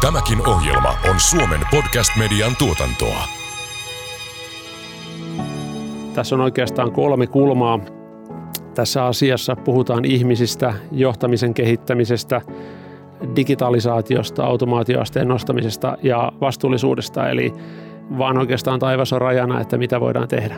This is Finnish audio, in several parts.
Tämäkin ohjelma on Suomen podcast-median tuotantoa. Tässä on oikeastaan kolme kulmaa. Tässä asiassa puhutaan ihmisistä, johtamisen kehittämisestä, digitalisaatiosta, automaatioasteen nostamisesta ja vastuullisuudesta. Eli vaan oikeastaan taivas on rajana, että mitä voidaan tehdä.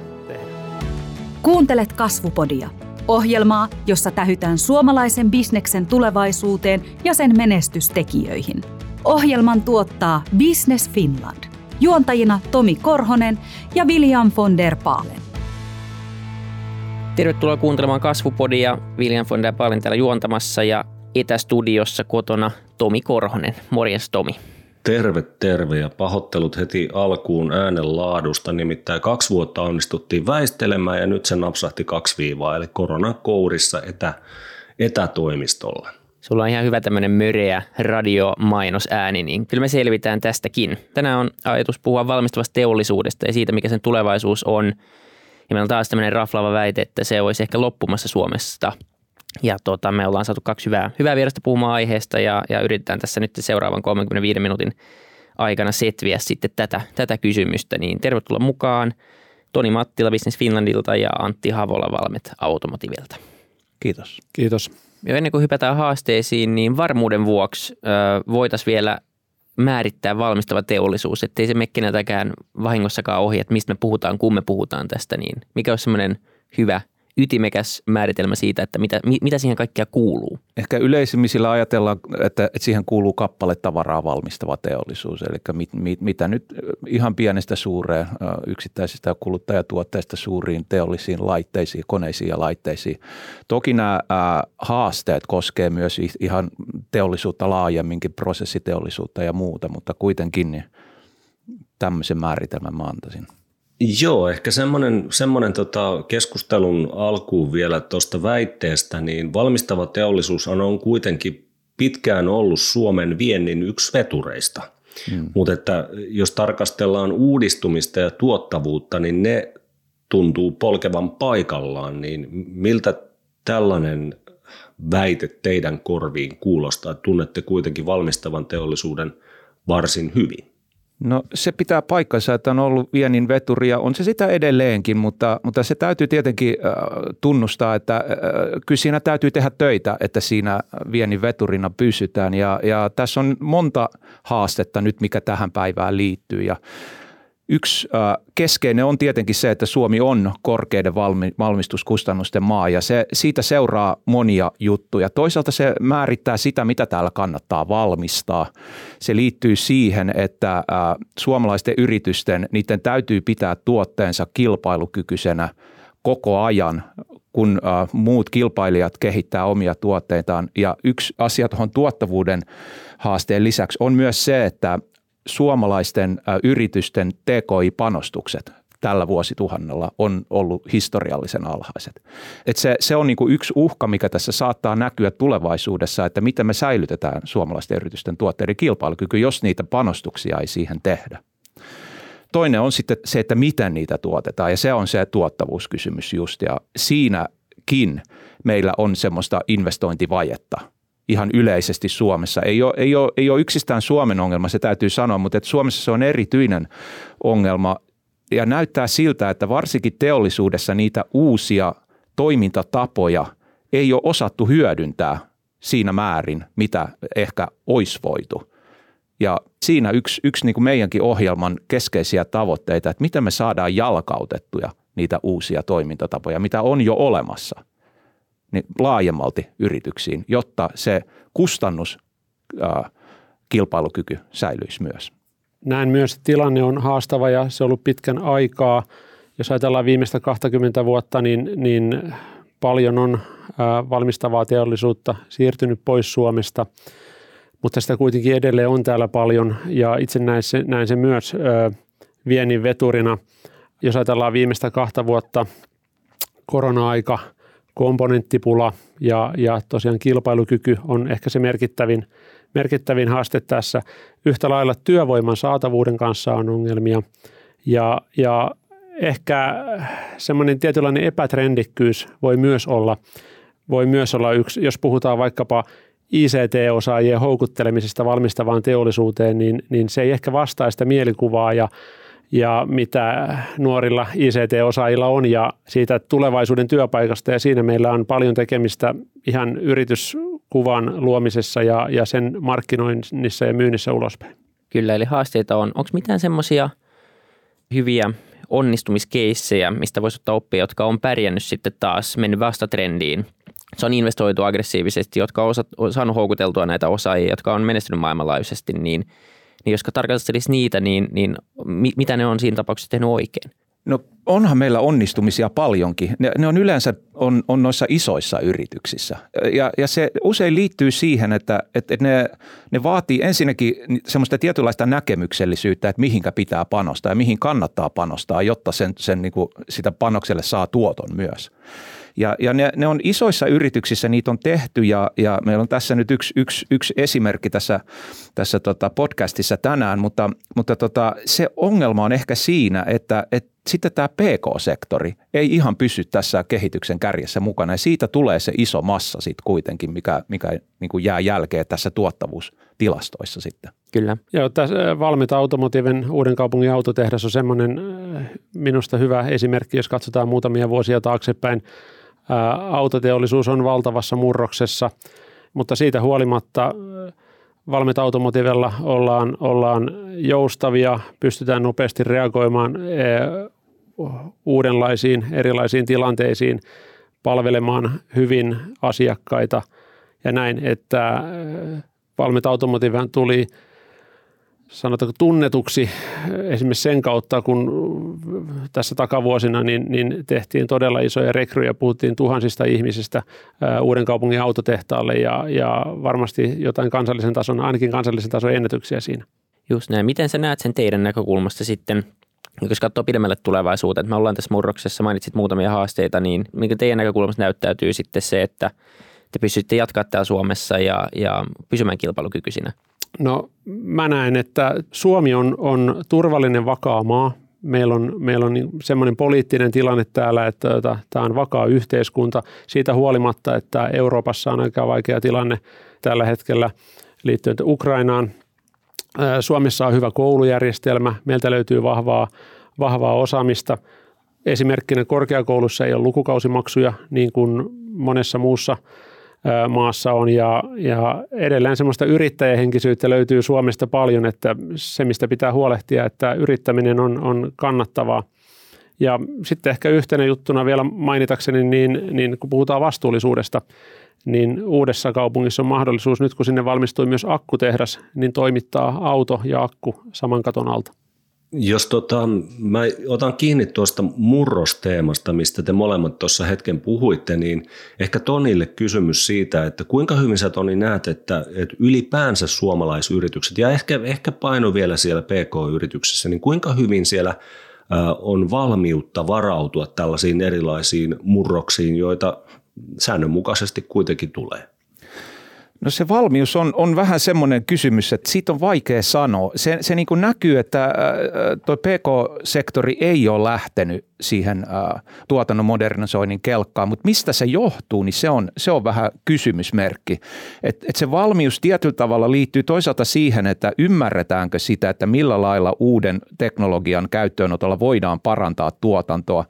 Kuuntelet Kasvupodia. Ohjelmaa, jossa tähytään suomalaisen bisneksen tulevaisuuteen ja sen menestystekijöihin. Ohjelman tuottaa Business Finland. Juontajina Tomi Korhonen ja William von der Paalen. Tervetuloa kuuntelemaan Kasvupodia. William von der Paalen täällä juontamassa ja etästudiossa kotona Tomi Korhonen. Morjens Tomi. Terve, terve ja pahoittelut heti alkuun äänen laadusta. Nimittäin kaksi vuotta onnistuttiin väistelemään ja nyt se napsahti kaksi viivaa, eli koronakourissa etä, etätoimistolla. Sulla on ihan hyvä tämmöinen möreä radiomainosääni, niin kyllä me selvitään tästäkin. Tänään on ajatus puhua valmistavasta teollisuudesta ja siitä, mikä sen tulevaisuus on. Ja meillä on taas tämmöinen raflaava väite, että se olisi ehkä loppumassa Suomesta – ja tota, me ollaan saatu kaksi hyvää, hyvää vierasta puhumaan aiheesta ja, ja yritetään tässä nyt seuraavan 35 minuutin aikana setviä sitten tätä, tätä kysymystä. Niin tervetuloa mukaan Toni Mattila Business Finlandilta ja Antti Havola Valmet Automotivilta. Kiitos. Kiitos. Jo ennen kuin hypätään haasteisiin, niin varmuuden vuoksi voitaisiin vielä määrittää valmistava teollisuus, ettei se mekkinältäkään vahingossakaan ohi, että mistä me puhutaan, kun me puhutaan tästä, niin mikä olisi semmoinen hyvä – ytimekäs määritelmä siitä, että mitä, mitä siihen kaikkea kuuluu. Ehkä yleisimmisillä ajatellaan, että, että siihen kuuluu kappale tavaraa valmistava teollisuus, eli mit, mit, mitä nyt ihan pienestä suureen yksittäisistä kuluttajatuotteista suuriin teollisiin laitteisiin, koneisiin ja laitteisiin. Toki nämä ää, haasteet koskee myös ihan teollisuutta laajemminkin, prosessiteollisuutta ja muuta, mutta kuitenkin niin tämmöisen määritelmän mä antaisin. Joo, ehkä semmoinen, semmoinen tota keskustelun alkuun vielä tuosta väitteestä, niin valmistava teollisuus on, kuitenkin pitkään ollut Suomen viennin yksi vetureista. Hmm. Mutta että jos tarkastellaan uudistumista ja tuottavuutta, niin ne tuntuu polkevan paikallaan, niin miltä tällainen väite teidän korviin kuulostaa? Tunnette kuitenkin valmistavan teollisuuden varsin hyvin. No se pitää paikkansa, että on ollut viennin veturi ja on se sitä edelleenkin, mutta, mutta se täytyy tietenkin äh, tunnustaa, että äh, kyllä siinä täytyy tehdä töitä, että siinä viennin veturina pysytään. Ja, ja tässä on monta haastetta nyt, mikä tähän päivään liittyy. Ja Yksi keskeinen on tietenkin se, että Suomi on korkeiden valmistuskustannusten maa ja se, siitä seuraa monia juttuja. Toisaalta se määrittää sitä, mitä täällä kannattaa valmistaa. Se liittyy siihen, että suomalaisten yritysten, niiden täytyy pitää tuotteensa kilpailukykyisenä koko ajan, kun muut kilpailijat kehittää omia tuotteitaan. Ja yksi asia tuohon tuottavuuden haasteen lisäksi on myös se, että suomalaisten yritysten TKI-panostukset tällä vuosituhannella on ollut historiallisen alhaiset. Et se, se on niinku yksi uhka, mikä tässä saattaa näkyä tulevaisuudessa, että miten me säilytetään suomalaisten yritysten tuotteiden kilpailukyky, jos niitä panostuksia ei siihen tehdä. Toinen on sitten se, että miten niitä tuotetaan ja se on se tuottavuuskysymys just ja siinäkin meillä on semmoista investointivajetta – ihan yleisesti Suomessa. Ei ole, ei, ole, ei ole yksistään Suomen ongelma, se täytyy sanoa, mutta että Suomessa se on erityinen ongelma ja näyttää siltä, että varsinkin teollisuudessa niitä uusia toimintatapoja ei ole osattu hyödyntää siinä määrin, mitä ehkä olisi voitu. Ja siinä yksi, yksi niin kuin meidänkin ohjelman keskeisiä tavoitteita, että miten me saadaan jalkautettuja niitä uusia toimintatapoja, mitä on jo olemassa – niin laajemmalti yrityksiin, jotta se kustannus kilpailukyky säilyisi myös. Näin myös tilanne on haastava ja se on ollut pitkän aikaa. Jos ajatellaan viimeistä 20 vuotta, niin, niin paljon on valmistavaa teollisuutta siirtynyt pois Suomesta, mutta sitä kuitenkin edelleen on täällä paljon ja itse näin se, näin se myös viennin veturina. Jos ajatellaan viimeistä kahta vuotta, korona-aika – komponenttipula ja, ja tosiaan kilpailukyky on ehkä se merkittävin, merkittävin haaste tässä. Yhtä lailla työvoiman saatavuuden kanssa on ongelmia ja, ja ehkä semmoinen tietynlainen epätrendikkyys voi myös olla, voi myös olla yksi, jos puhutaan vaikkapa ICT-osaajien houkuttelemisesta valmistavaan teollisuuteen, niin, niin se ei ehkä vastaa sitä mielikuvaa ja, ja mitä nuorilla ICT-osaajilla on ja siitä tulevaisuuden työpaikasta ja siinä meillä on paljon tekemistä ihan yrityskuvan luomisessa ja, ja sen markkinoinnissa ja myynnissä ulospäin. Kyllä, eli haasteita on. Onko mitään semmoisia hyviä onnistumiskeissejä, mistä voisi ottaa oppia, jotka on pärjännyt sitten taas, mennyt vastatrendiin? Se on investoitu aggressiivisesti, jotka on, saanut houkuteltua näitä osaajia, jotka on menestynyt maailmanlaajuisesti, niin, niin jos tarkastelisi niitä, niin, niin mitä ne on siinä tapauksessa tehnyt oikein? No onhan meillä onnistumisia paljonkin. Ne, ne on yleensä on, on noissa isoissa yrityksissä. Ja, ja se usein liittyy siihen, että, että ne, ne vaatii ensinnäkin semmoista tietynlaista näkemyksellisyyttä, että mihinkä pitää panostaa ja mihin kannattaa panostaa, jotta sen, sen niin kuin sitä panokselle saa tuoton myös. Ja, ja ne, ne on isoissa yrityksissä, niitä on tehty ja, ja meillä on tässä nyt yksi, yksi, yksi esimerkki tässä, tässä tota podcastissa tänään, mutta, mutta tota, se ongelma on ehkä siinä, että, että sitten tämä PK-sektori ei ihan pysy tässä kehityksen kärjessä mukana ja siitä tulee se iso massa sitten kuitenkin, mikä, mikä niin kuin jää jälkeen tässä tuottavuustilastoissa sitten. Kyllä. Joo, tässä Valmita Automotiven uuden kaupungin autotehdas on semmoinen minusta hyvä esimerkki, jos katsotaan muutamia vuosia taaksepäin autoteollisuus on valtavassa murroksessa, mutta siitä huolimatta Valmet Automotivella ollaan, ollaan joustavia, pystytään nopeasti reagoimaan uudenlaisiin erilaisiin tilanteisiin, palvelemaan hyvin asiakkaita ja näin, että Valmet Automotivehan tuli – sanotaanko tunnetuksi esimerkiksi sen kautta, kun tässä takavuosina niin, niin tehtiin todella isoja rekryjä, puhuttiin tuhansista ihmisistä uuden kaupungin autotehtaalle ja, ja varmasti jotain kansallisen tason, ainakin kansallisen tason ennätyksiä siinä. Just näin. Miten sä näet sen teidän näkökulmasta sitten, jos katsoo pidemmälle tulevaisuuteen, että me ollaan tässä murroksessa, mainitsit muutamia haasteita, niin mikä teidän näkökulmasta näyttäytyy sitten se, että te pystytte jatkaa täällä Suomessa ja, ja pysymään kilpailukykyisinä? No mä näen, että Suomi on, on turvallinen vakaa maa. Meillä on, meillä on semmoinen poliittinen tilanne täällä, että tämä on vakaa yhteiskunta. Siitä huolimatta, että Euroopassa on aika vaikea tilanne tällä hetkellä liittyen Ukrainaan. Suomessa on hyvä koulujärjestelmä. Meiltä löytyy vahvaa, vahvaa osaamista. Esimerkkinä korkeakoulussa ei ole lukukausimaksuja niin kuin monessa muussa – maassa on ja, ja edelleen semmoista yrittäjähenkisyyttä löytyy Suomesta paljon, että se mistä pitää huolehtia, että yrittäminen on, on kannattavaa. Ja sitten ehkä yhtenä juttuna vielä mainitakseni, niin, niin kun puhutaan vastuullisuudesta, niin uudessa kaupungissa on mahdollisuus, nyt kun sinne valmistui myös akkutehdas, niin toimittaa auto ja akku saman katon alta. Jos tota, mä otan kiinni tuosta murrosteemasta, mistä te molemmat tuossa hetken puhuitte, niin ehkä Tonille kysymys siitä, että kuinka hyvin sä Toni näet, että, että ylipäänsä suomalaisyritykset ja ehkä, ehkä paino vielä siellä PK-yrityksessä, niin kuinka hyvin siellä on valmiutta varautua tällaisiin erilaisiin murroksiin, joita säännönmukaisesti kuitenkin tulee? No se valmius on, on vähän semmoinen kysymys, että siitä on vaikea sanoa. Se, se niin näkyy, että tuo PK-sektori ei ole lähtenyt siihen äh, tuotannon modernisoinnin kelkkaan, mutta mistä se johtuu, niin se on, se on vähän kysymysmerkki. Et, et se valmius tietyllä tavalla liittyy toisaalta siihen, että ymmärretäänkö sitä, että millä lailla uuden teknologian käyttöönotolla voidaan parantaa tuotantoa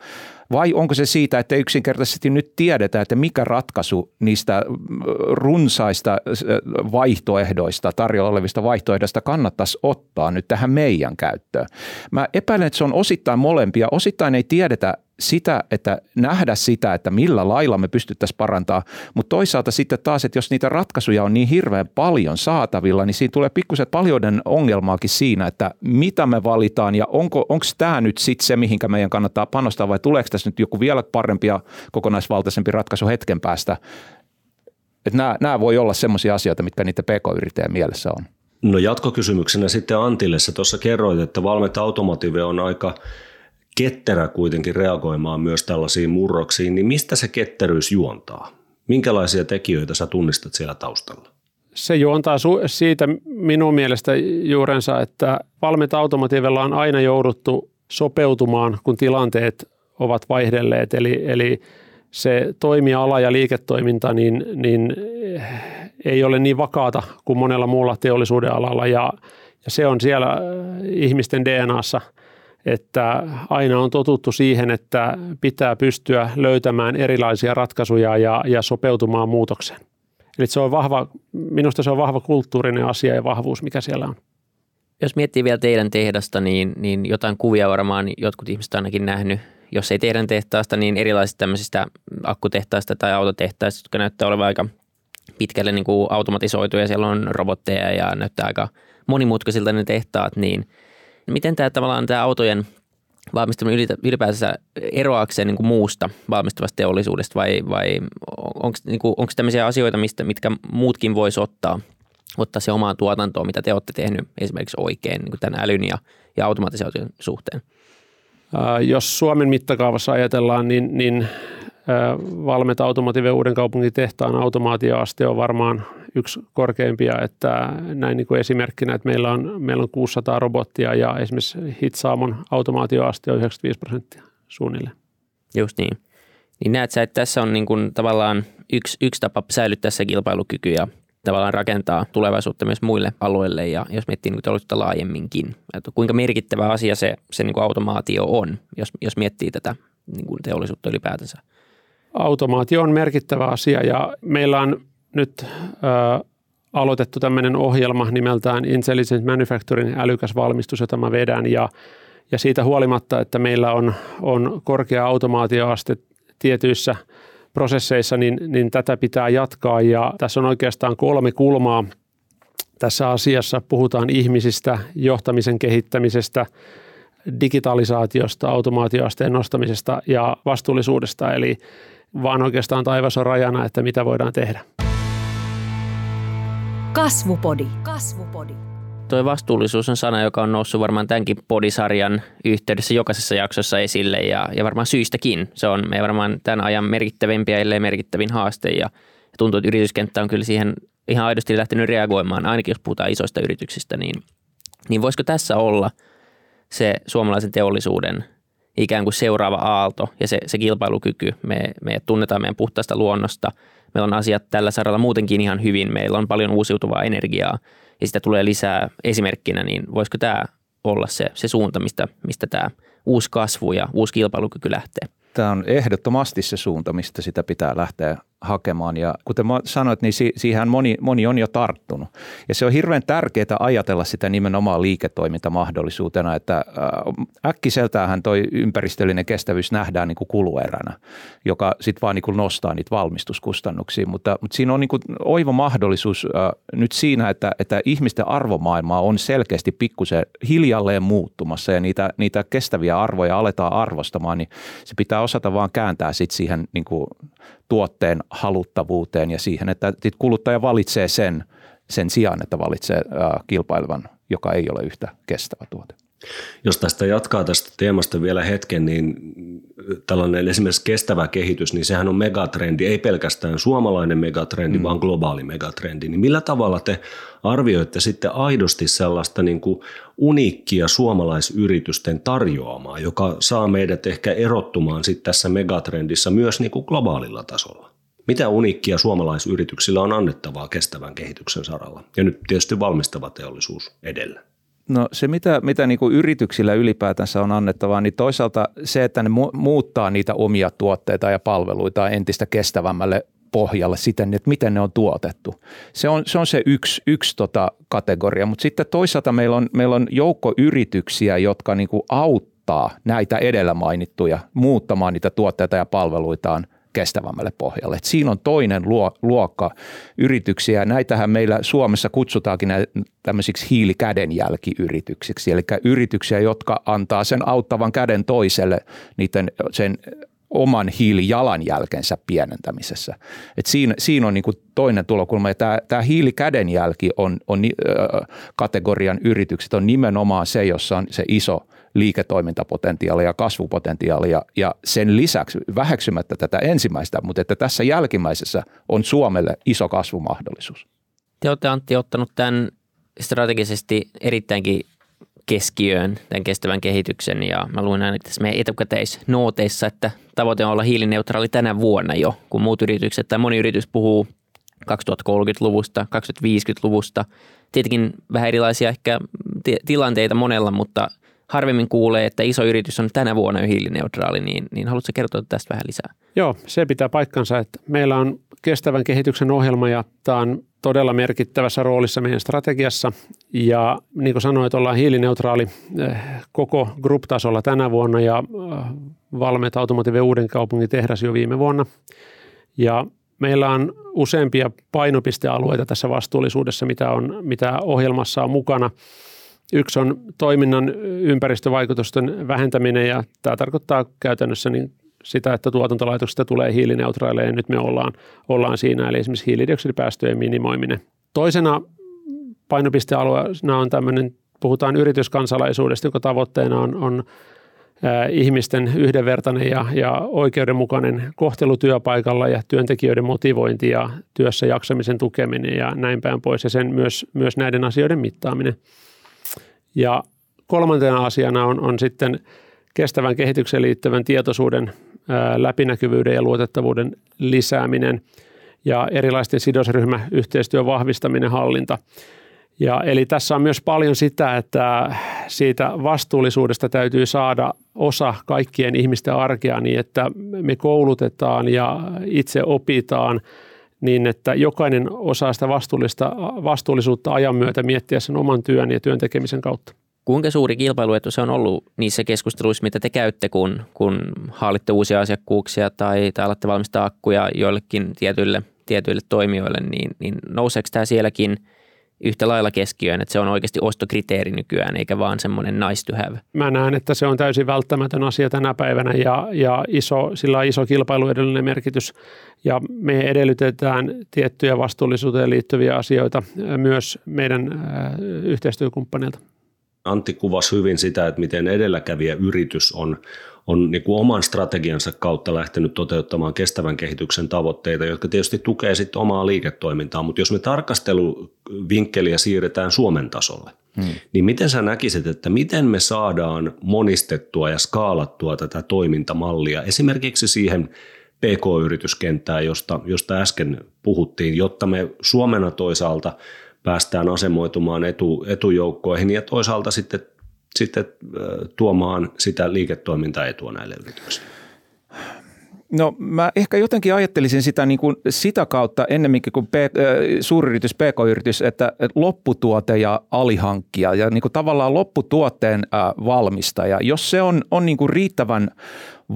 vai onko se siitä, että yksinkertaisesti nyt tiedetään, että mikä ratkaisu niistä runsaista vaihtoehdoista, tarjolla olevista vaihtoehdoista kannattaisi ottaa nyt tähän meidän käyttöön? Mä epäilen, että se on osittain molempia. Osittain ei tiedetä sitä, että nähdä sitä, että millä lailla me pystyttäisiin parantaa, mutta toisaalta sitten taas, että jos niitä ratkaisuja on niin hirveän paljon saatavilla, niin siinä tulee pikkusen paljon ongelmaakin siinä, että mitä me valitaan ja onko onko tämä nyt sitten se, mihinkä meidän kannattaa panostaa vai tuleeko tässä nyt joku vielä parempi ja kokonaisvaltaisempi ratkaisu hetken päästä. Että nämä, nämä voi olla sellaisia asioita, mitkä niitä pk-yrittäjän mielessä on. No jatkokysymyksenä sitten Antille, sä tuossa kerroit, että Valmet Automotive on aika ketterä kuitenkin reagoimaan myös tällaisiin murroksiin, niin mistä se ketteryys juontaa? Minkälaisia tekijöitä sä tunnistat siellä taustalla? Se juontaa siitä minun mielestä juurensa, että Valmet Automotivella on aina jouduttu sopeutumaan, kun tilanteet ovat vaihdelleet. Eli, eli se toimiala ja liiketoiminta, niin, niin ei ole niin vakaata kuin monella muulla teollisuuden alalla ja, ja se on siellä ihmisten DNAssa, että aina on totuttu siihen, että pitää pystyä löytämään erilaisia ratkaisuja ja, ja sopeutumaan muutokseen. Eli se on vahva, minusta se on vahva kulttuurinen asia ja vahvuus, mikä siellä on. Jos miettii vielä teidän tehdasta, niin, niin jotain kuvia varmaan jotkut ihmiset ainakin nähnyt. Jos ei teidän tehtaasta, niin erilaisista tämmöisistä akkutehtaista tai autotehtaista, jotka näyttää olevan aika pitkälle niin kuin automatisoituja. Siellä on robotteja ja näyttää aika monimutkaisilta ne tehtaat. Niin miten tämä tavallaan tämä autojen valmistaminen ylipäänsä eroakseen niin kuin muusta valmistavasta teollisuudesta vai, vai onko niin onko tämmöisiä asioita, mistä, mitkä muutkin voisi ottaa ottaa se omaan tuotantoon, mitä te olette tehnyt esimerkiksi oikein niin tämän älyn ja, ja automatisaation suhteen? Jos Suomen mittakaavassa ajatellaan, niin, niin Valmeta Automotive uuden kaupungin tehtaan automaatioaste on varmaan yksi korkeimpia, että näin niin kuin esimerkkinä, että meillä on, meillä on 600 robottia ja esimerkiksi Hitsaamon automaatioaste on 95 prosenttia suunnilleen. Just niin. Niin näet sä, että tässä on niin kuin tavallaan yksi, yksi tapa säilyttää se kilpailukyky ja tavallaan rakentaa tulevaisuutta myös muille alueille ja jos miettii niin teollisuutta laajemminkin, että kuinka merkittävä asia se, se niin kuin automaatio on, jos, jos miettii tätä niin kuin teollisuutta ylipäätänsä. Automaatio on merkittävä asia ja meillä on nyt ö, aloitettu tämmöinen ohjelma nimeltään Intelligent Manufacturing älykäs valmistus, jota mä vedän. Ja, ja siitä huolimatta, että meillä on, on korkea automaatioaste tietyissä – prosesseissa, niin, niin tätä pitää jatkaa. Ja tässä on oikeastaan kolme kulmaa. Tässä asiassa. Puhutaan ihmisistä, johtamisen kehittämisestä, digitalisaatiosta, automaatioasteen nostamisesta ja vastuullisuudesta, eli vaan oikeastaan taivas on rajana, että mitä voidaan tehdä. Kasvupodi. Kasvupodi tuo vastuullisuus on sana, joka on noussut varmaan tämänkin podisarjan yhteydessä jokaisessa jaksossa esille ja, ja varmaan syystäkin. Se on meidän varmaan tämän ajan merkittävimpiä, ellei merkittävin haaste ja tuntuu, että yrityskenttä on kyllä siihen ihan aidosti lähtenyt reagoimaan, ainakin jos puhutaan isoista yrityksistä, niin, niin voisiko tässä olla se suomalaisen teollisuuden ikään kuin seuraava aalto ja se, se kilpailukyky. Me, me tunnetaan meidän puhtaasta luonnosta, meillä on asiat tällä saralla muutenkin ihan hyvin, meillä on paljon uusiutuvaa energiaa – ja sitä tulee lisää esimerkkinä, niin voisiko tämä olla se, se suunta, mistä, mistä tämä uusi kasvu ja uusi kilpailukyky lähtee? Tämä on ehdottomasti se suunta, mistä sitä pitää lähteä hakemaan. Ja kuten sanoit, niin siihen moni, moni on jo tarttunut. Ja se on hirveän tärkeää ajatella sitä nimenomaan liiketoimintamahdollisuutena, että äh, äkkiseltäänhän toi ympäristöllinen kestävyys nähdään niin kuin kulueränä, joka sitten vaan niin kuin nostaa niitä valmistuskustannuksia. Mutta, mutta siinä on niin kuin oiva mahdollisuus äh, nyt siinä, että, että ihmisten arvomaailmaa on selkeästi pikkusen hiljalleen muuttumassa ja niitä, niitä kestäviä arvoja aletaan arvostamaan, niin se pitää osata vaan kääntää sitten siihen niin kuin tuotteen haluttavuuteen ja siihen, että kuluttaja valitsee sen, sen sijaan, että valitsee kilpailevan, joka ei ole yhtä kestävä tuote. Jos tästä jatkaa tästä teemasta vielä hetken, niin tällainen esimerkiksi kestävä kehitys, niin sehän on megatrendi, ei pelkästään suomalainen megatrendi, mm. vaan globaali megatrendi. Niin millä tavalla te arvioitte sitten aidosti sellaista niin kuin uniikkia suomalaisyritysten tarjoamaa, joka saa meidät ehkä erottumaan sitten tässä megatrendissä myös niin kuin globaalilla tasolla? Mitä uniikkia suomalaisyrityksillä on annettavaa kestävän kehityksen saralla? Ja nyt tietysti valmistava teollisuus edellä. No se, mitä, mitä niin kuin yrityksillä ylipäätänsä on annettavaa, niin toisaalta se, että ne mu- muuttaa niitä omia tuotteita ja palveluita entistä kestävämmälle pohjalle siten, että miten ne on tuotettu. Se on se, on se yksi, yksi tota kategoria, mutta sitten toisaalta meillä on, meillä on joukko yrityksiä, jotka niin kuin auttaa näitä edellä mainittuja muuttamaan niitä tuotteita ja palveluitaan kestävämmälle pohjalle. Et siinä on toinen luokka yrityksiä. Näitähän meillä Suomessa kutsutaankin tämmöisiksi hiilikädenjälkiyrityksiksi, eli yrityksiä, jotka antaa sen auttavan käden toiselle niiden sen oman hiilijalanjälkensä pienentämisessä. Et siinä, siinä on niin kuin toinen tulokulma. Ja tämä, tämä hiilikädenjälki on, on äh, kategorian yritykset on nimenomaan se, jossa on se iso – liiketoimintapotentiaalia ja kasvupotentiaalia ja sen lisäksi väheksymättä tätä ensimmäistä, mutta että tässä jälkimmäisessä on Suomelle iso kasvumahdollisuus. Te olette Antti ottanut tämän strategisesti erittäinkin keskiöön tämän kestävän kehityksen ja mä luin aina tässä meidän etukäteisnooteissa, että tavoite on olla hiilineutraali tänä vuonna jo, kun muut yritykset tai moni yritys puhuu 2030-luvusta, 2050-luvusta. Tietenkin vähän erilaisia ehkä tilanteita monella, mutta harvemmin kuulee, että iso yritys on tänä vuonna hiilineutraali, niin, niin haluatko kertoa tästä vähän lisää? Joo, se pitää paikkansa, että meillä on kestävän kehityksen ohjelma ja tämä on todella merkittävässä roolissa meidän strategiassa. Ja niin kuin sanoit, ollaan hiilineutraali eh, koko group-tasolla tänä vuonna ja eh, Valmet Automotive Uuden kaupungin tehdas jo viime vuonna. Ja meillä on useampia painopistealueita tässä vastuullisuudessa, mitä, on, mitä ohjelmassa on mukana. Yksi on toiminnan ympäristövaikutusten vähentäminen ja tämä tarkoittaa käytännössä niin sitä, että tuotantolaitoksista tulee hiilineutraaleja ja nyt me ollaan, ollaan siinä, eli esimerkiksi hiilidioksidipäästöjen minimoiminen. Toisena painopistealueena on tämmöinen, puhutaan yrityskansalaisuudesta, joka tavoitteena on, on ihmisten yhdenvertainen ja, ja oikeudenmukainen kohtelu työpaikalla ja työntekijöiden motivointi ja työssä jaksamisen tukeminen ja näin päin pois ja sen myös, myös näiden asioiden mittaaminen. Ja kolmantena asiana on, on sitten kestävän kehitykseen liittyvän tietoisuuden läpinäkyvyyden ja luotettavuuden lisääminen ja erilaisten sidosryhmäyhteistyön vahvistaminen hallinta. Ja eli tässä on myös paljon sitä, että siitä vastuullisuudesta täytyy saada osa kaikkien ihmisten arkea niin, että me koulutetaan ja itse opitaan niin, että jokainen osaa sitä vastuullista, vastuullisuutta ajan myötä miettiä sen oman työn ja työn tekemisen kautta. Kuinka suuri kilpailuetu se on ollut niissä keskusteluissa, mitä te käytte, kun, kun haalitte uusia asiakkuuksia tai, tai alatte valmistaa akkuja joillekin tietyille, tietyille toimijoille, niin, niin nouseeko tämä sielläkin yhtä lailla keskiöön, että se on oikeasti ostokriteeri nykyään, eikä vaan semmoinen nice to have? Mä näen, että se on täysin välttämätön asia tänä päivänä ja, ja iso, sillä on iso kilpailuedellinen merkitys. Ja me edellytetään tiettyjä vastuullisuuteen liittyviä asioita myös meidän yhteistyökumppaneilta. Antti kuvasi hyvin sitä, että miten edelläkävijä yritys on, on niin kuin oman strategiansa kautta lähtenyt toteuttamaan kestävän kehityksen tavoitteita, jotka tietysti tukee sitten omaa liiketoimintaa. Mutta jos me tarkasteluvinkkeliä siirretään Suomen tasolle, hmm. niin miten sä näkisit, että miten me saadaan monistettua ja skaalattua tätä toimintamallia esimerkiksi siihen PK-yrityskenttään, josta, josta äsken puhuttiin, jotta me Suomena toisaalta – päästään asemoitumaan etu, etujoukkoihin ja toisaalta sitten, sitten tuomaan sitä liiketoimintaetua näille yrityksille? No mä ehkä jotenkin ajattelisin sitä niin kuin sitä kautta ennemminkin kuin P, suuryritys, pk-yritys, että, lopputuote ja alihankkija ja niin kuin tavallaan lopputuotteen valmistaja, jos se on, on niin kuin riittävän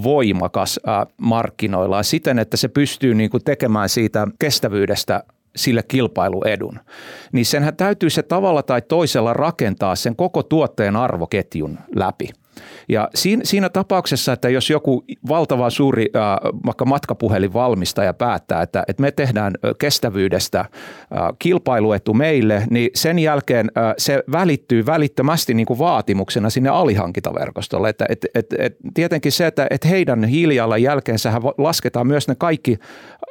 voimakas markkinoilla siten, että se pystyy niin kuin tekemään siitä kestävyydestä sille kilpailuedun, niin senhän täytyy se tavalla tai toisella rakentaa sen koko tuotteen arvoketjun läpi – ja siinä, siinä tapauksessa, että jos joku valtava suuri äh, vaikka matkapuhelinvalmistaja päättää, että, että me tehdään kestävyydestä äh, kilpailuetu meille, niin sen jälkeen äh, se välittyy välittömästi niin kuin vaatimuksena sinne alihankintaverkostolle. Että, et, et, et, tietenkin se, että et heidän hiilijalanjälkeensä lasketaan myös ne kaikki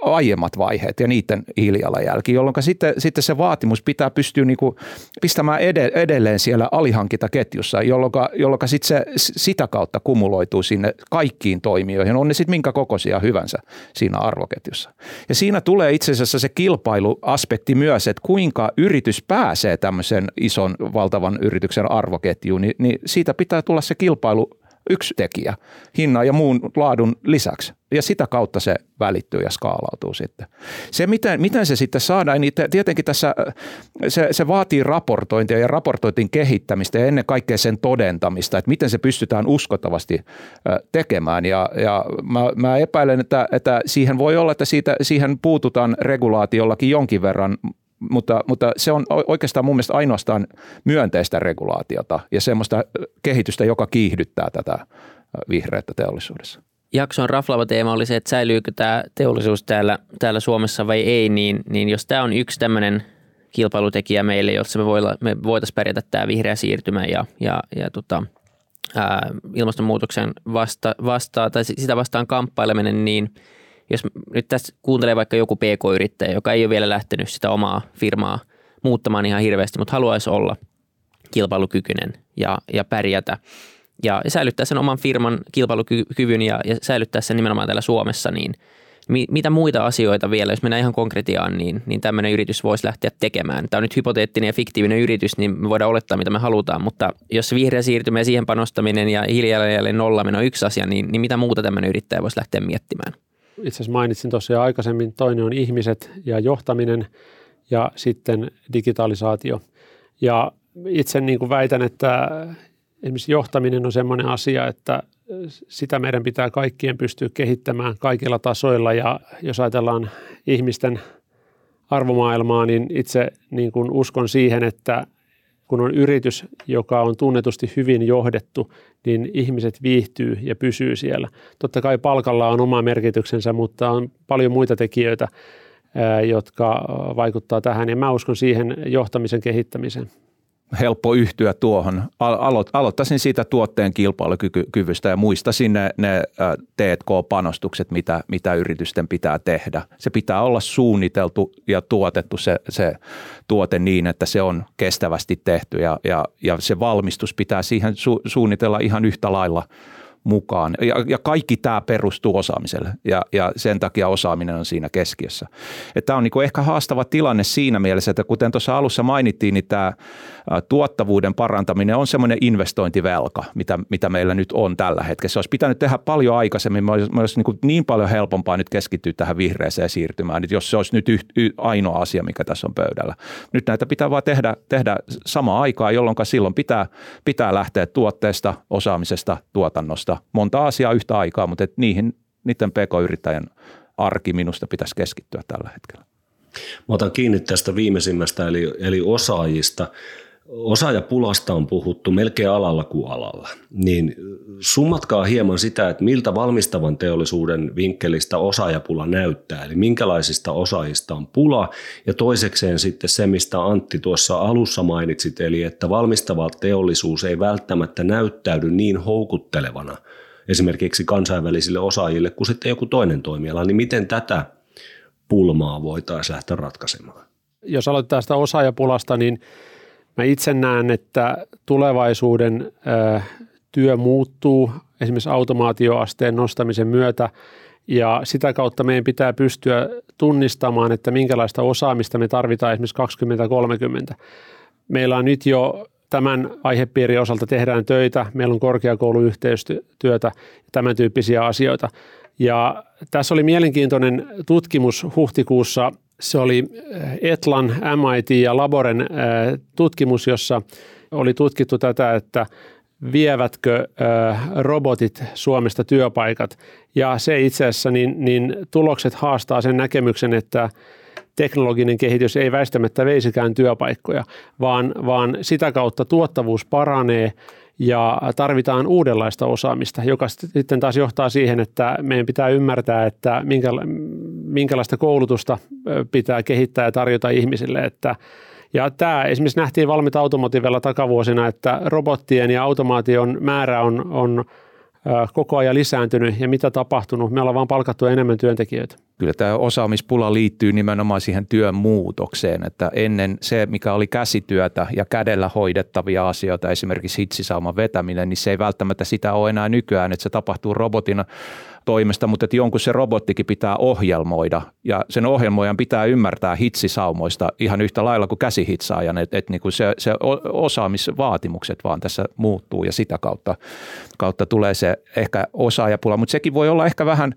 aiemmat vaiheet ja niiden hiilijalanjälki, jolloin sitten, sitten se vaatimus pitää pystyä niin kuin pistämään edelleen siellä alihankintaketjussa, jolloin, jolloin sitten se sitä kautta kumuloituu sinne kaikkiin toimijoihin, on ne sitten minkä kokoisia hyvänsä siinä arvoketjussa. Ja siinä tulee itse asiassa se kilpailuaspekti myös, että kuinka yritys pääsee tämmöisen ison valtavan yrityksen arvoketjuun, niin, niin siitä pitää tulla se kilpailu yksi tekijä hinnan ja muun laadun lisäksi. Ja sitä kautta se välittyy ja skaalautuu sitten. Se, miten, miten se sitten saadaan, niin tietenkin tässä se, se vaatii raportointia ja raportointin kehittämistä ja ennen kaikkea sen todentamista, että miten se pystytään uskottavasti tekemään. Ja, ja mä, mä epäilen, että, että siihen voi olla, että siitä, siihen puututaan regulaatiollakin jonkin verran, mutta, mutta se on oikeastaan mun mielestä ainoastaan myönteistä regulaatiota ja semmoista kehitystä, joka kiihdyttää tätä vihreätä teollisuudessa. Jakson raflava teema oli se, että säilyykö tämä teollisuus täällä, täällä Suomessa vai ei, niin, niin jos tämä on yksi tämmöinen kilpailutekijä meille, jossa me, voilla, me voitaisiin pärjätä tämä vihreä siirtymä ja, ja, ja tota, ää, ilmastonmuutoksen vasta, vastaa, tai sitä vastaan kamppaileminen, niin – jos nyt tässä kuuntelee vaikka joku PK-yrittäjä, joka ei ole vielä lähtenyt sitä omaa firmaa muuttamaan ihan hirveästi, mutta haluaisi olla kilpailukykyinen ja, ja pärjätä ja säilyttää sen oman firman kilpailukyvyn ja, ja säilyttää sen nimenomaan täällä Suomessa, niin, mitä muita asioita vielä, jos mennään ihan konkretiaan, niin, niin tämmöinen yritys voisi lähteä tekemään. Tämä on nyt hypoteettinen ja fiktiivinen yritys, niin me voidaan olettaa, mitä me halutaan, mutta jos vihreä siirtymä ja siihen panostaminen ja hiilijalanjäljen nollaminen on yksi asia, niin, niin mitä muuta tämmöinen yrittäjä voisi lähteä miettimään? Itse asiassa mainitsin tuossa jo aikaisemmin, toinen on ihmiset ja johtaminen ja sitten digitalisaatio. Ja itse niin kuin väitän, että esimerkiksi johtaminen on sellainen asia, että sitä meidän pitää kaikkien pystyä kehittämään kaikilla tasoilla ja jos ajatellaan ihmisten arvomaailmaa, niin itse niin kuin uskon siihen, että kun on yritys, joka on tunnetusti hyvin johdettu, niin ihmiset viihtyy ja pysyy siellä. Totta kai palkalla on oma merkityksensä, mutta on paljon muita tekijöitä, jotka vaikuttaa tähän ja mä uskon siihen johtamisen kehittämiseen helppo yhtyä tuohon. Aloit, aloittaisin siitä tuotteen kilpailukyvystä ja muistaisin ne, ne T&K-panostukset, mitä, mitä yritysten pitää tehdä. Se pitää olla suunniteltu ja tuotettu se, se tuote niin, että se on kestävästi tehty ja, ja, ja se valmistus pitää siihen su, suunnitella ihan yhtä lailla – mukaan. Ja, ja kaikki tämä perustuu osaamiselle ja, ja sen takia osaaminen on siinä keskiössä. Tämä on niin ehkä haastava tilanne siinä mielessä, että kuten tuossa alussa mainittiin, niin tämä tuottavuuden parantaminen on semmoinen investointivelka, mitä, mitä meillä nyt on tällä hetkellä. Se olisi pitänyt tehdä paljon aikaisemmin. Me olisi, me olisi niin, niin paljon helpompaa nyt keskittyä tähän vihreäseen siirtymään, että jos se olisi nyt yht, y, ainoa asia, mikä tässä on pöydällä. Nyt näitä pitää vaan tehdä, tehdä samaan aikaan, jolloin silloin pitää, pitää lähteä tuotteesta, osaamisesta, tuotannosta monta asiaa yhtä aikaa, mutta et niihin, niiden pk-yrittäjän arki minusta pitäisi keskittyä tällä hetkellä. Mä otan kiinni tästä viimeisimmästä, eli, eli osaajista. Osaajapulasta on puhuttu melkein alalla kuin alalla. Niin summatkaa hieman sitä, että miltä valmistavan teollisuuden vinkkelistä osaajapula näyttää, eli minkälaisista osaajista on pula, ja toisekseen sitten se, mistä Antti tuossa alussa mainitsit, eli että valmistava teollisuus ei välttämättä näyttäydy niin houkuttelevana – esimerkiksi kansainvälisille osaajille kuin sitten joku toinen toimiala, niin miten tätä pulmaa voitaisiin lähteä ratkaisemaan? Jos aloitetaan sitä osaajapulasta, niin mä itse näen, että tulevaisuuden työ muuttuu esimerkiksi automaatioasteen nostamisen myötä ja sitä kautta meidän pitää pystyä tunnistamaan, että minkälaista osaamista me tarvitaan esimerkiksi 2030. Meillä on nyt jo tämän aihepiirin osalta tehdään töitä, meillä on korkeakouluyhteistyötä ja tämän tyyppisiä asioita. Ja tässä oli mielenkiintoinen tutkimus huhtikuussa, se oli eh, Etlan, MIT ja Laboren eh, tutkimus, jossa oli tutkittu tätä, että vievätkö eh, robotit Suomesta työpaikat. Ja se itse asiassa, niin, niin tulokset haastaa sen näkemyksen, että teknologinen kehitys ei väistämättä veisikään työpaikkoja, vaan, vaan sitä kautta tuottavuus paranee ja tarvitaan uudenlaista osaamista, joka sitten taas johtaa siihen, että meidän pitää ymmärtää, että minkälaista koulutusta pitää kehittää ja tarjota ihmisille, että ja tämä esimerkiksi nähtiin valmiita automotivella takavuosina, että robottien ja automaation määrä on, on koko ajan lisääntynyt ja mitä tapahtunut? Me ollaan vaan palkattu enemmän työntekijöitä. Kyllä tämä osaamispula liittyy nimenomaan siihen työn muutokseen, että ennen se, mikä oli käsityötä ja kädellä hoidettavia asioita, esimerkiksi hitsisauman vetäminen, niin se ei välttämättä sitä ole enää nykyään, että se tapahtuu robotin toimesta, mutta että jonkun se robottikin pitää ohjelmoida. Ja sen ohjelmoijan pitää ymmärtää hitsisaumoista ihan yhtä lailla kuin käsihitsaajan, että, että niin se, se osaamisvaatimukset vaan tässä muuttuu ja sitä kautta, kautta tulee se ehkä osaajapula, mutta sekin voi olla ehkä vähän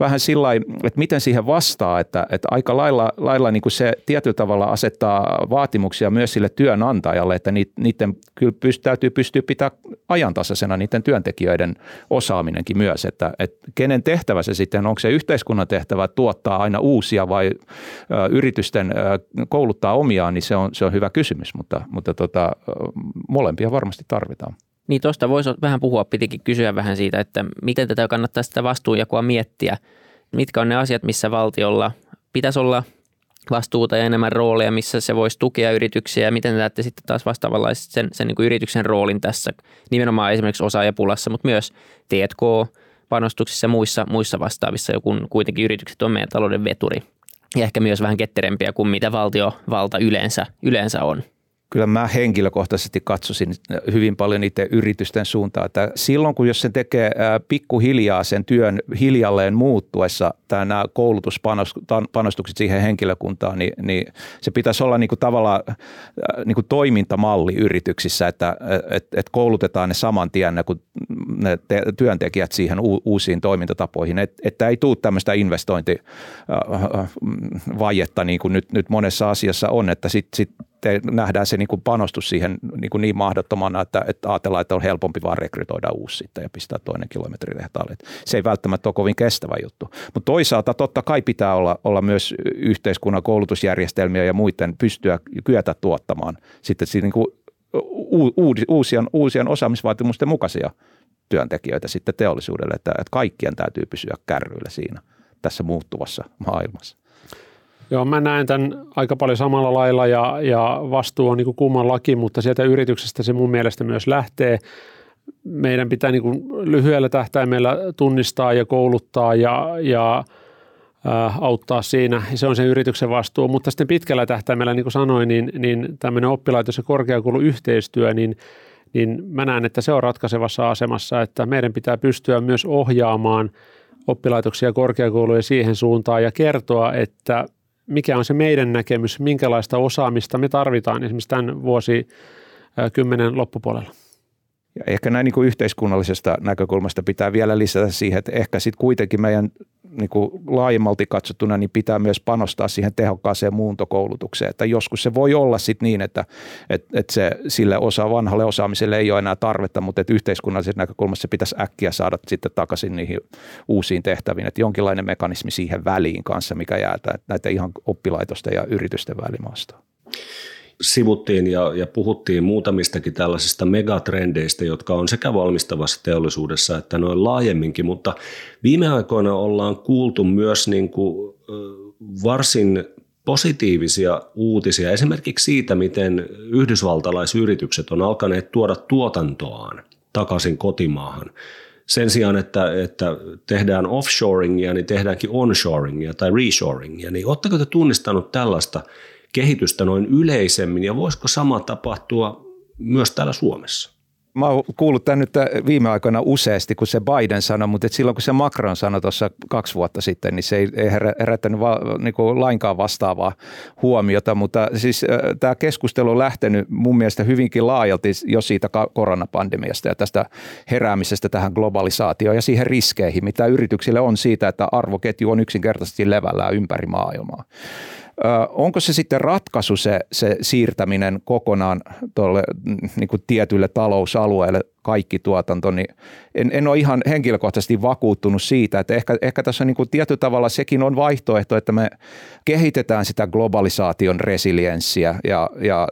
vähän sillä että miten siihen vastaa, että, että aika lailla, lailla niin kuin se tietyllä tavalla asettaa vaatimuksia myös sille työnantajalle, että niiden kyllä pyst, täytyy pystyä pitää ajantasaisena niiden työntekijöiden osaaminenkin myös, että, että kenen tehtävä se sitten, onko se yhteiskunnan tehtävä tuottaa aina uusia vai ö, yritysten ö, kouluttaa omiaan, niin se on, se on hyvä kysymys, mutta, mutta tota, molempia varmasti tarvitaan. Niin tuosta voisi vähän puhua, pitikin kysyä vähän siitä, että miten tätä kannattaa sitä vastuunjakoa miettiä. Mitkä on ne asiat, missä valtiolla pitäisi olla vastuuta ja enemmän rooleja, missä se voisi tukea yrityksiä ja miten näette sitten taas vastaavanlaisesti sen, sen niin kuin yrityksen roolin tässä nimenomaan esimerkiksi osaajapulassa, mutta myös T&K, panostuksissa ja muissa, muissa vastaavissa, kun kuitenkin yritykset on meidän talouden veturi ja ehkä myös vähän ketterempiä kuin mitä valtiovalta yleensä, yleensä on. Kyllä mä henkilökohtaisesti katsoisin hyvin paljon niiden yritysten suuntaan, että silloin kun jos se tekee pikkuhiljaa sen työn hiljalleen muuttuessa, tämä nämä koulutuspanostukset siihen henkilökuntaan, niin, niin se pitäisi olla niin kuin tavallaan niin kuin toimintamalli yrityksissä, että et, et koulutetaan ne saman tien kun ne te, työntekijät siihen uusiin toimintatapoihin, et, että ei tule tämmöistä investointivajetta niin kuin nyt, nyt monessa asiassa on, että sitten sit te, nähdään se niin kuin panostus siihen niin, kuin niin mahdottomana, että, että ajatellaan, että on helpompi vaan rekrytoida uusi sitten ja pistää toinen kilometri tehtaalle. Se ei välttämättä ole kovin kestävä juttu. Mutta toisaalta totta kai pitää olla, olla myös yhteiskunnan koulutusjärjestelmiä ja muiden pystyä kyetä tuottamaan sitten niin kuin uusien, uusien osaamisvaatimusten mukaisia työntekijöitä sitten teollisuudelle, että, että kaikkien täytyy pysyä kärryillä siinä tässä muuttuvassa maailmassa. Joo, mä näen tämän aika paljon samalla lailla ja, ja vastuu on niin kummallakin, mutta sieltä yrityksestä se mun mielestä myös lähtee. Meidän pitää niin kuin lyhyellä tähtäimellä tunnistaa ja kouluttaa ja, ja ää, auttaa siinä. Se on sen yrityksen vastuu, mutta sitten pitkällä tähtäimellä, niin kuin sanoin, niin, niin tämmöinen oppilaitos- ja korkeakouluyhteistyö, niin niin mä näen, että se on ratkaisevassa asemassa, että meidän pitää pystyä myös ohjaamaan oppilaitoksia ja korkeakouluja siihen suuntaan ja kertoa, että mikä on se meidän näkemys, minkälaista osaamista me tarvitaan esimerkiksi tämän vuosi kymmenen loppupuolella. Ja ehkä näin niin kuin yhteiskunnallisesta näkökulmasta pitää vielä lisätä siihen, että ehkä sitten kuitenkin meidän niin kuin laajemmalti katsottuna niin pitää myös panostaa siihen tehokkaaseen muuntokoulutukseen. Että joskus se voi olla sitten niin, että, että, että se sille osa, vanhalle osaamiselle ei ole enää tarvetta, mutta että yhteiskunnallisesta näkökulmasta se pitäisi äkkiä saada sitten takaisin niihin uusiin tehtäviin. Että jonkinlainen mekanismi siihen väliin kanssa, mikä jää näitä ihan oppilaitosten ja yritysten välimaasta sivuttiin ja, ja puhuttiin muutamistakin tällaisista megatrendeistä, jotka on sekä valmistavassa teollisuudessa että noin laajemminkin, mutta viime aikoina ollaan kuultu myös niin kuin, varsin positiivisia uutisia esimerkiksi siitä, miten yhdysvaltalaisyritykset on alkaneet tuoda tuotantoaan takaisin kotimaahan. Sen sijaan, että, että tehdään offshoringia, niin tehdäänkin onshoringia tai reshoringia. Niin oletteko te tunnistanut tällaista – kehitystä noin yleisemmin ja voisiko sama tapahtua myös täällä Suomessa? Mä oon kuullut tämän nyt viime aikoina useasti, kun se Biden sanoi, mutta silloin kun se Macron sanoi tuossa kaksi vuotta sitten, niin se ei, herättänyt va, niin kuin lainkaan vastaavaa huomiota. Mutta siis tämä keskustelu on lähtenyt mun mielestä hyvinkin laajalti jo siitä koronapandemiasta ja tästä heräämisestä tähän globalisaatioon ja siihen riskeihin, mitä yrityksille on siitä, että arvoketju on yksinkertaisesti levällään ympäri maailmaa onko se sitten ratkaisu se, se siirtäminen kokonaan tuolle niin kuin tietylle talousalueelle kaikki tuotanto, niin en, en ole ihan henkilökohtaisesti vakuuttunut siitä, että ehkä, ehkä tässä niin kuin tietyllä tavalla sekin on vaihtoehto, että me kehitetään sitä globalisaation resilienssiä ja, ja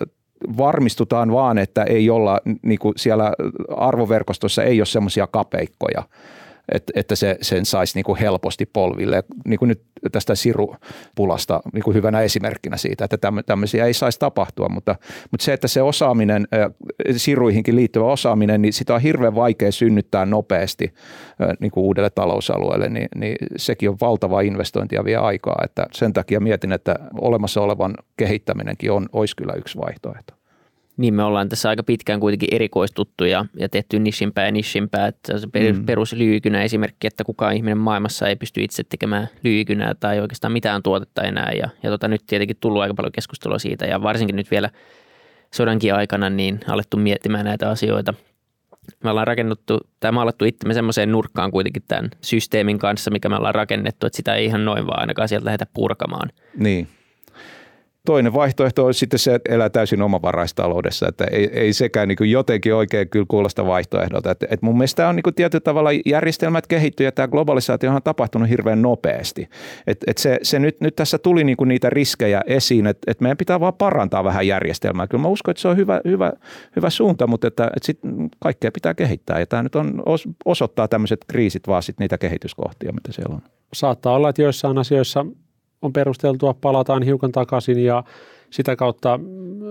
varmistutaan vaan, että ei olla niin kuin siellä arvoverkostossa ei ole semmoisia kapeikkoja, että, että se, sen saisi niin kuin helposti polville. Niin kuin nyt tästä sirupulasta niin kuin hyvänä esimerkkinä siitä, että tämmöisiä ei saisi tapahtua, mutta, mutta se, että se osaaminen, siruihinkin liittyvä osaaminen, niin sitä on hirveän vaikea synnyttää nopeasti niin kuin uudelle talousalueelle, niin, niin sekin on valtava investointi ja vie aikaa, että sen takia mietin, että olemassa olevan kehittäminenkin on, olisi kyllä yksi vaihtoehto. Niin me ollaan tässä aika pitkään kuitenkin erikoistuttu ja, ja tehty nishimpää ja nishimpää. Että se mm. peruslyykynä esimerkki, että kukaan ihminen maailmassa ei pysty itse tekemään lyykynää tai oikeastaan mitään tuotetta enää. Ja, ja tota, nyt tietenkin tullut aika paljon keskustelua siitä ja varsinkin nyt vielä sodankin aikana niin alettu miettimään näitä asioita. Me ollaan rakennettu tai maalattu itsemme semmoiseen nurkkaan kuitenkin tämän systeemin kanssa, mikä me ollaan rakennettu, että sitä ei ihan noin vaan ainakaan sieltä lähdetä purkamaan. Niin, Toinen vaihtoehto on sitten se, että elää täysin omavaraistaloudessa, että ei, ei sekään niin jotenkin oikein kyllä kuulosta vaihtoehdolta. Että, että mun mielestä tämä on niin tietyllä tavalla järjestelmät kehittyy ja tämä globalisaatio on tapahtunut hirveän nopeasti. Että, että se, se nyt, nyt tässä tuli niin kuin niitä riskejä esiin, että, että meidän pitää vaan parantaa vähän järjestelmää. Kyllä mä uskon, että se on hyvä, hyvä, hyvä suunta, mutta että, että sit kaikkea pitää kehittää ja tämä nyt on, osoittaa tämmöiset kriisit vaan sit niitä kehityskohtia, mitä siellä on. Saattaa olla, että joissain asioissa on perusteltua, palataan hiukan takaisin ja sitä kautta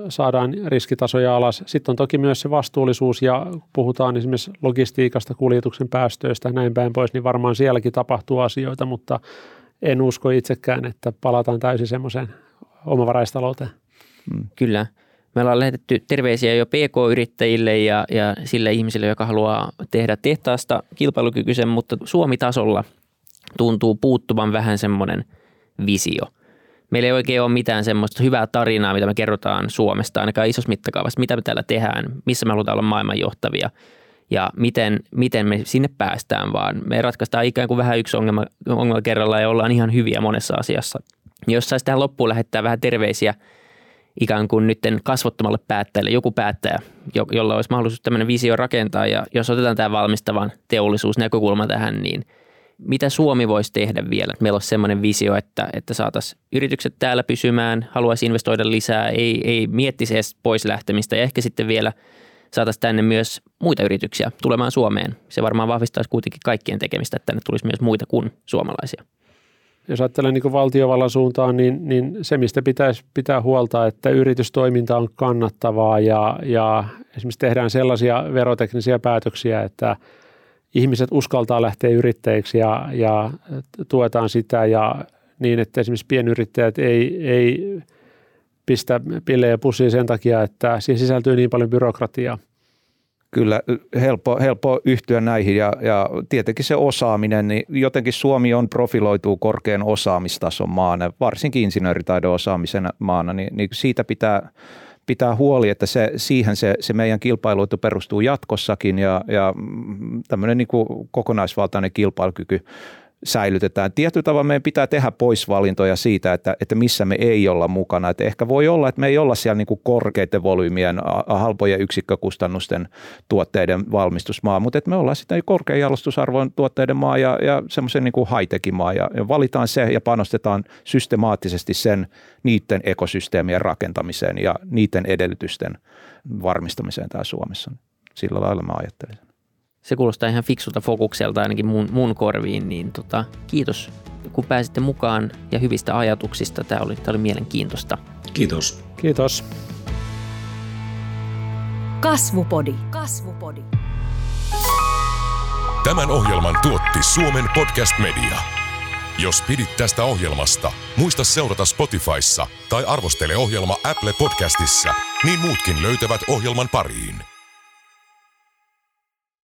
saadaan riskitasoja alas. Sitten on toki myös se vastuullisuus ja puhutaan esimerkiksi logistiikasta, kuljetuksen päästöistä näin päin pois, niin varmaan sielläkin tapahtuu asioita, mutta en usko itsekään, että palataan täysin semmoiseen omavaraistalouteen. Mm. Kyllä. Me ollaan lähetetty terveisiä jo PK-yrittäjille ja, ja sille ihmisille, joka haluaa tehdä tehtaasta kilpailukykyisen, mutta Suomi-tasolla tuntuu puuttuvan vähän semmoinen visio. Meillä ei oikein ole mitään semmoista hyvää tarinaa, mitä me kerrotaan Suomesta, ainakaan isossa mittakaavassa, mitä me täällä tehdään, missä me halutaan olla maailmanjohtavia ja miten, miten me sinne päästään, vaan me ratkaistaan ikään kuin vähän yksi ongelma, ongelma kerrallaan ja ollaan ihan hyviä monessa asiassa. Jos saisi tähän loppuun lähettää vähän terveisiä – ikään kuin nytten kasvottomalle päättäjälle, joku päättäjä, jolla olisi mahdollisuus tämmöinen visio rakentaa. Ja jos otetaan tämä valmistavan teollisuusnäkökulma tähän, niin mitä Suomi voisi tehdä vielä? Meillä olisi semmoinen visio, että, että saataisiin yritykset täällä pysymään, haluaisi investoida lisää, ei, ei miettisi edes pois lähtemistä ja ehkä sitten vielä saataisiin tänne myös muita yrityksiä tulemaan Suomeen. Se varmaan vahvistaisi kuitenkin kaikkien tekemistä, että tänne tulisi myös muita kuin suomalaisia jos ajattelee niin valtiovallan suuntaan, niin, niin se, mistä pitäisi pitää huolta, että yritystoiminta on kannattavaa ja, ja esimerkiksi tehdään sellaisia veroteknisiä päätöksiä, että ihmiset uskaltaa lähteä yrittäjiksi ja, ja tuetaan sitä ja niin, että esimerkiksi pienyrittäjät ei, ei pistä pillejä pussiin sen takia, että siihen sisältyy niin paljon byrokratiaa. Kyllä helppo, helppo yhtyä näihin ja, ja tietenkin se osaaminen, niin jotenkin Suomi on profiloituu korkean osaamistason maana, varsinkin insinööritaidon osaamisen maana, niin, niin siitä pitää, pitää huoli, että se, siihen se, se meidän kilpailuitu perustuu jatkossakin ja, ja tämmöinen niin kuin kokonaisvaltainen kilpailukyky säilytetään. Tietyllä tavalla meidän pitää tehdä poisvalintoja siitä, että, että missä me ei olla mukana. Että ehkä voi olla, että me ei olla siellä niin kuin korkeiden volyymien, halpojen yksikkökustannusten tuotteiden valmistusmaa, mutta että me ollaan sitten korkean jalostusarvon tuotteiden maa ja, ja semmoisen niin kuin high maa ja, ja valitaan se ja panostetaan systemaattisesti sen niiden ekosysteemien rakentamiseen ja niiden edellytysten varmistamiseen täällä Suomessa. Sillä lailla mä ajattelisin se kuulostaa ihan fiksulta fokukselta ainakin mun, mun korviin, niin tota, kiitos kun pääsitte mukaan ja hyvistä ajatuksista. Tämä oli, tämä oli mielenkiintoista. Kiitos. Kiitos. Kasvupodi. Kasvupodi. Tämän ohjelman tuotti Suomen Podcast Media. Jos pidit tästä ohjelmasta, muista seurata Spotifyssa tai arvostele ohjelma Apple Podcastissa, niin muutkin löytävät ohjelman pariin.